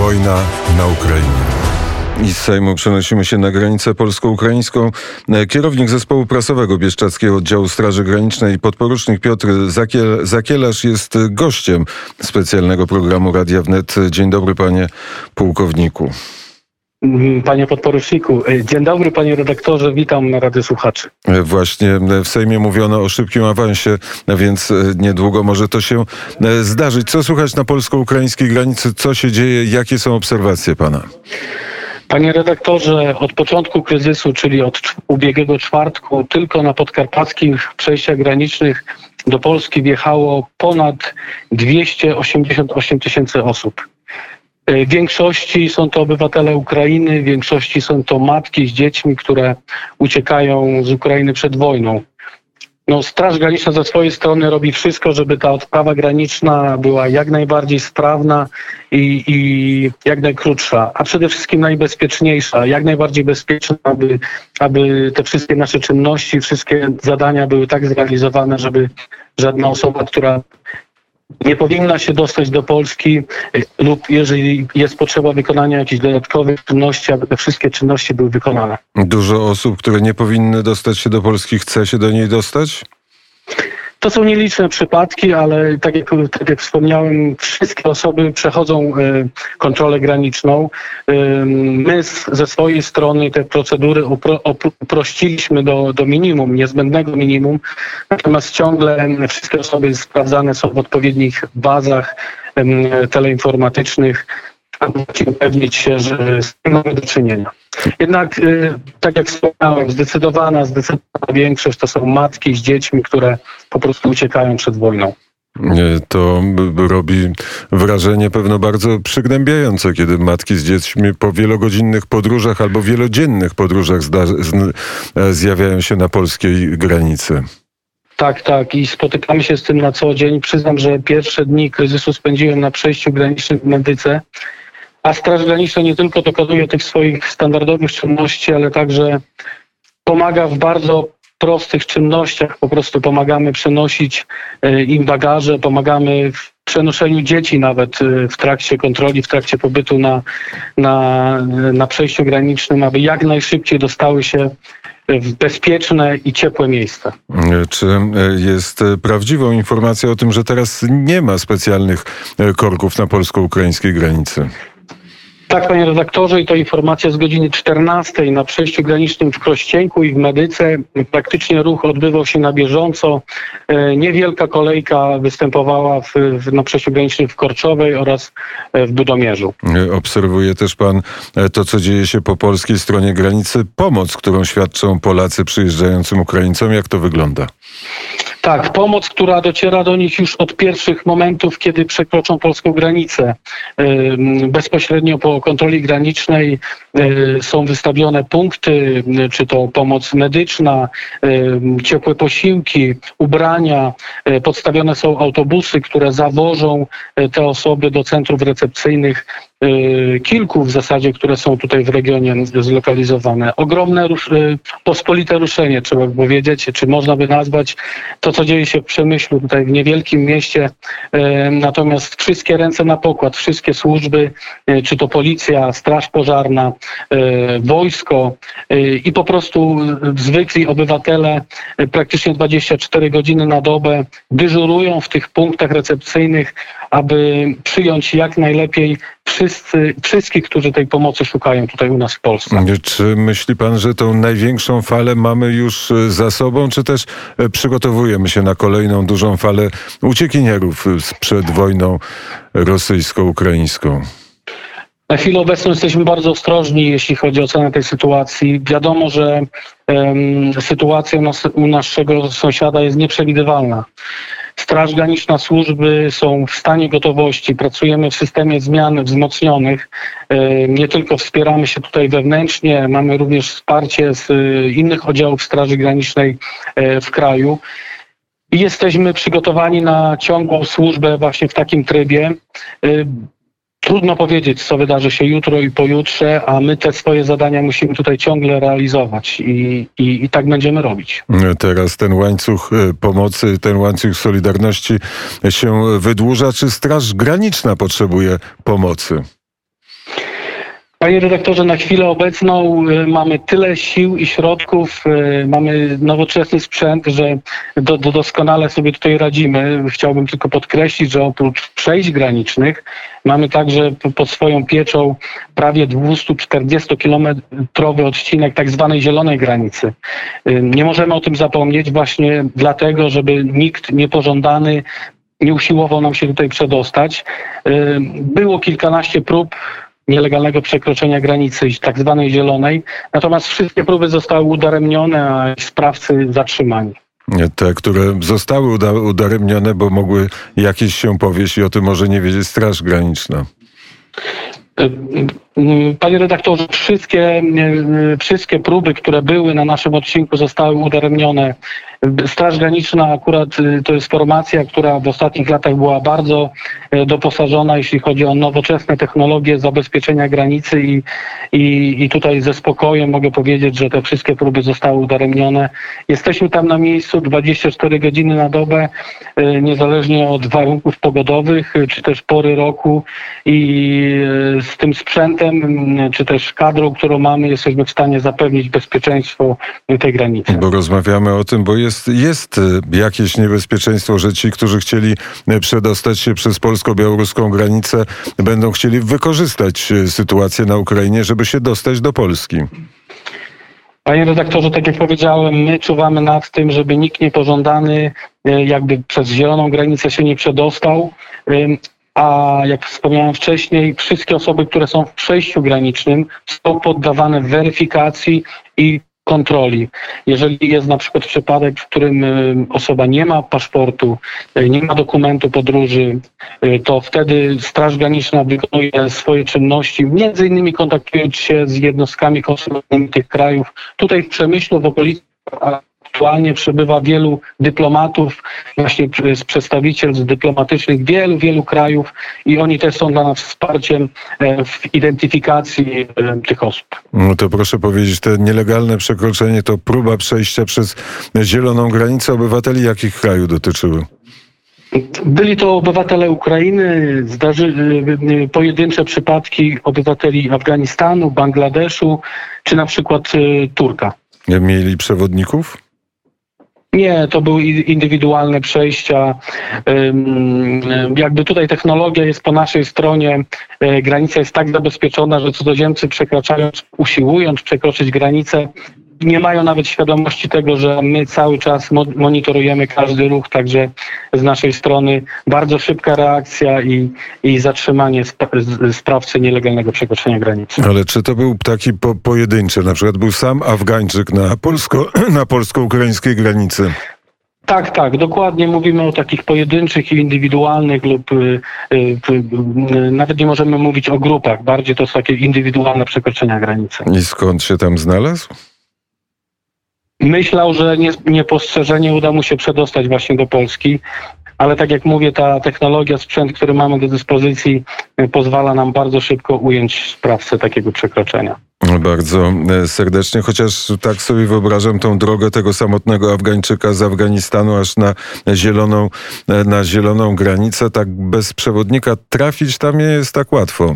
Wojna na Ukrainie. I z Sejmu przenosimy się na granicę polsko-ukraińską. Kierownik zespołu prasowego Bieszczadzkiego Oddziału Straży Granicznej, podporucznik Piotr Zakiel, Zakielarz jest gościem specjalnego programu Radia Wnet. Dzień dobry panie pułkowniku. Panie podporuczniku, dzień dobry panie redaktorze, witam na Rady Słuchaczy. Właśnie w Sejmie mówiono o szybkim awansie, więc niedługo może to się zdarzyć. Co słychać na polsko-ukraińskiej granicy? Co się dzieje? Jakie są obserwacje pana? Panie redaktorze, od początku kryzysu, czyli od ubiegłego czwartku, tylko na podkarpackich przejściach granicznych do Polski wjechało ponad 288 tysięcy osób. W większości są to obywatele Ukrainy, większości są to matki z dziećmi, które uciekają z Ukrainy przed wojną. No, Straż Graniczna ze swojej strony robi wszystko, żeby ta odprawa graniczna była jak najbardziej sprawna i, i jak najkrótsza, a przede wszystkim najbezpieczniejsza, jak najbardziej bezpieczna, aby, aby te wszystkie nasze czynności, wszystkie zadania były tak zrealizowane, żeby żadna osoba, która nie powinna się dostać do Polski y, lub jeżeli jest potrzeba wykonania jakichś dodatkowych czynności, aby te wszystkie czynności były wykonane. Dużo osób, które nie powinny dostać się do Polski, chce się do niej dostać? To są nieliczne przypadki, ale tak jak, tak jak wspomniałem, wszystkie osoby przechodzą y, kontrolę graniczną. Y, my ze swojej strony te procedury upro, uprościliśmy do, do minimum, niezbędnego minimum, natomiast ciągle wszystkie osoby sprawdzane są w odpowiednich bazach teleinformatycznych, aby upewnić się, że z tym mamy do czynienia. Jednak, y, tak jak wspomniałem, zdecydowana, zdecydowana większość to są matki z dziećmi, które po prostu uciekają przed wojną. To robi wrażenie pewno bardzo przygnębiające, kiedy matki z dziećmi po wielogodzinnych podróżach albo wielodziennych podróżach zjawiają się na polskiej granicy. Tak, tak. I spotykamy się z tym na co dzień. Przyznam, że pierwsze dni kryzysu spędziłem na przejściu granicznym w Medyce a Straż Graniczna nie tylko dokonuje tych swoich standardowych czynności, ale także pomaga w bardzo prostych czynnościach. Po prostu pomagamy przenosić e, im bagaże, pomagamy w przenoszeniu dzieci nawet e, w trakcie kontroli, w trakcie pobytu na, na, na przejściu granicznym, aby jak najszybciej dostały się w bezpieczne i ciepłe miejsca. Czy jest prawdziwą informacją o tym, że teraz nie ma specjalnych korków na polsko-ukraińskiej granicy? Tak, panie redaktorze, i to informacja z godziny 14 na przejściu granicznym w Krościenku i w Medyce. Praktycznie ruch odbywał się na bieżąco. E, niewielka kolejka występowała w, w, na przejściu granicznym w Korczowej oraz e, w Budomierzu. Obserwuje też pan e, to, co dzieje się po polskiej stronie granicy, pomoc, którą świadczą Polacy przyjeżdżającym Ukraińcom. Jak to wygląda? Tak, pomoc, która dociera do nich już od pierwszych momentów, kiedy przekroczą polską granicę. Bezpośrednio po kontroli granicznej są wystawione punkty, czy to pomoc medyczna, ciepłe posiłki, ubrania. Podstawione są autobusy, które zawożą te osoby do centrów recepcyjnych Y, kilku w zasadzie, które są tutaj w regionie zlokalizowane. Ogromne, y, pospolite ruszenie, trzeba by powiedzieć, czy można by nazwać to, co dzieje się w Przemyślu, tutaj w niewielkim mieście. Natomiast wszystkie ręce na pokład, wszystkie służby, czy to policja, straż pożarna, wojsko i po prostu zwykli obywatele praktycznie 24 godziny na dobę dyżurują w tych punktach recepcyjnych, aby przyjąć jak najlepiej wszyscy, wszystkich, którzy tej pomocy szukają tutaj u nas w Polsce. Czy myśli pan, że tą największą falę mamy już e, za sobą, czy też e, przygotowujemy się na kolejną dużą falę uciekinierów przed wojną rosyjsko-ukraińską? Na chwilę obecną jesteśmy bardzo ostrożni, jeśli chodzi o ocenę tej sytuacji. Wiadomo, że um, sytuacja nas, u naszego sąsiada jest nieprzewidywalna. Straż Graniczna, służby są w stanie gotowości. Pracujemy w systemie zmian wzmocnionych. E, nie tylko wspieramy się tutaj wewnętrznie, mamy również wsparcie z e, innych oddziałów Straży Granicznej e, w kraju. I jesteśmy przygotowani na ciągłą służbę właśnie w takim trybie. Trudno powiedzieć, co wydarzy się jutro i pojutrze, a my te swoje zadania musimy tutaj ciągle realizować i, i, i tak będziemy robić. Teraz ten łańcuch e, pomocy, ten łańcuch solidarności się wydłuża. Czy Straż Graniczna potrzebuje pomocy? Panie redaktorze, na chwilę obecną y, mamy tyle sił i środków, y, mamy nowoczesny sprzęt, że do, do doskonale sobie tutaj radzimy. Chciałbym tylko podkreślić, że oprócz przejść granicznych mamy także pod swoją pieczą prawie 240-kilometrowy odcinek tak zwanej zielonej granicy. Y, Nie możemy o tym zapomnieć właśnie dlatego, żeby nikt niepożądany nie usiłował nam się tutaj przedostać. Było kilkanaście prób nielegalnego przekroczenia granicy tak zwanej zielonej, natomiast wszystkie próby zostały udaremnione, a sprawcy zatrzymani. Te, które zostały uda udaremnione, bo mogły jakieś się powieść i o tym może nie wiedzieć Straż Graniczna. Y, Panie redaktorze, wszystkie, y, wszystkie próby, które były na naszym odcinku zostały udaremnione. Straż Graniczna akurat y, to jest formacja, która w ostatnich latach była bardzo y, doposażona, jeśli chodzi o nowoczesne technologie zabezpieczenia granicy i, i, i tutaj ze spokojem mogę powiedzieć, że te wszystkie próby zostały udaremnione. Jesteśmy tam na miejscu 24 godziny na dobę, y, niezależnie od warunków pogodowych, czy też pory roku i z tym sprzętem, y, czy też kadrą, którą mamy, jesteśmy w stanie zapewnić bezpieczeństwo tej granicy. Bo rozmawiamy o tym, bo jest, jest y, jakieś niebezpieczeństwo, że ci, którzy chcieli y, przedostać się przez polsko-białoruską granicę, będą chcieli wykorzystać y, sytuację na Ukrainie, żeby się dostać do Polski. Panie redaktorze, tak jak powiedziałem, my czuwamy nad tym, żeby nikt niepożądany jakby przez zieloną granicę się nie przedostał. A jak wspomniałem wcześniej, wszystkie osoby, które są w przejściu granicznym są poddawane weryfikacji i kontroli. Jeżeli jest na przykład przypadek, w którym y, osoba nie ma paszportu, y, nie ma dokumentu podróży, y, to wtedy Straż Graniczna wykonuje swoje czynności, między innymi kontaktując się z jednostkami konsularnymi tych krajów. Tutaj w Przemyślu, w okolicy aktualnie przebywa wielu dyplomatów, właśnie z przedstawicielstw dyplomatycznych wielu, wielu krajów i oni też są dla nas wsparciem e, w identyfikacji e, tych osób. No to proszę powiedzieć, te nielegalne przekroczenie to próba przejścia przez zieloną granicę obywateli jakich krajów dotyczyły? Byli to obywatele Ukrainy, zdarzy, y, pojedyncze przypadki obywateli Afganistanu, Bangladeszu czy na przykład Turka. Mieli przewodników? Nie, to były indywidualne przejścia. Jakby tutaj technologia jest po naszej stronie, e, granica jest tak zabezpieczona, że cudzoziemcy przekraczając, usiłując przekroczyć granicę, nie mają nawet świadomości tego, że my cały czas mo- monitorujemy każdy ruch, także z naszej strony bardzo szybka reakcja i, i zatrzymanie sp- sprawcy nielegalnego przekroczenia granicy. Ale czy to był taki po, pojedynczy? Na przykład był sam Afgańczyk na, polsko, na polsko-ukraińskiej granicy. Tak, tak, dokładnie mówimy o takich pojedynczych i indywidualnych lub y, y, y, nawet nie możemy mówić o grupach, bardziej to są takie indywidualne przekroczenia granicy. I skąd się tam znalazł? Myślał, że nie, niepostrzeżenie uda mu się przedostać właśnie do Polski, ale tak jak mówię, ta technologia, sprzęt, który mamy do dyspozycji y, pozwala nam bardzo szybko ująć sprawcę takiego przekroczenia. Bardzo e, serdecznie, chociaż tak sobie wyobrażam tą drogę tego samotnego Afgańczyka z Afganistanu aż na zieloną, e, na zieloną granicę. Tak bez przewodnika trafić tam nie jest tak łatwo.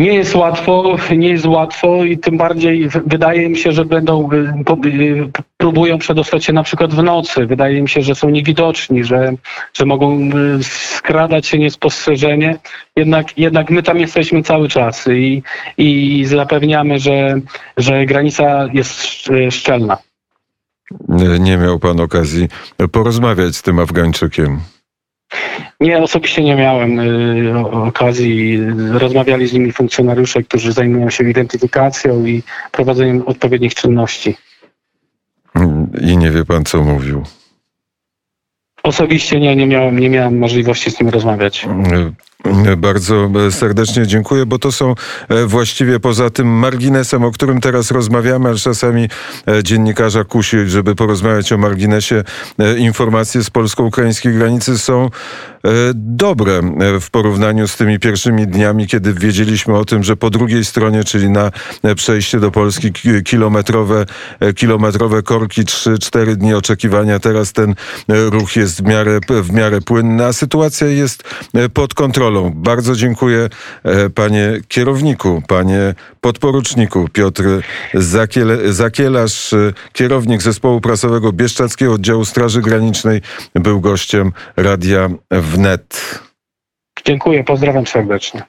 Nie jest łatwo, nie jest łatwo i tym bardziej wydaje mi się, że będą, y, y, próbują przedostać się na przykład w nocy. Wydaje mi się, że są niewidoczni, że, że mogą y, skradać się niespostrzeżenie. Jednak, jednak my tam jesteśmy cały czas i, i zapewniamy, że, że granica jest sz- szczelna. Nie miał pan okazji porozmawiać z tym Afgańczykiem. Nie, osobiście nie miałem y, okazji. Rozmawiali z nimi funkcjonariusze, którzy zajmują się identyfikacją i prowadzeniem odpowiednich czynności. I nie wie pan, co mówił. Osobiście nie, nie miałem, nie miałem możliwości z nim rozmawiać. E, Bardzo e, serdecznie dziękuję, bo to są e, właściwie poza tym marginesem, o którym teraz rozmawiamy, ale czasami e, dziennikarza kusi, żeby porozmawiać o marginesie. Informacje z polsko-ukraińskiej granicy są dobre e, w porównaniu z tymi pierwszymi dniami, kiedy wiedzieliśmy o tym, że po drugiej stronie, czyli na e, przejście do Polski, ki- kilometrowe, e, kilometrowe korki, 3-4 dni oczekiwania. Teraz ten e, ruch jest w miarę, w miarę płynny, a sytuacja jest e, pod kontrolą. Bardzo dziękuję e, panie kierowniku, panie podporuczniku Piotr Zakiele, Zakielarz, e, kierownik zespołu prasowego Bieszczackiego Oddziału Straży Granicznej, był gościem Radia Wnet. Dziękuję, pozdrawiam serdecznie.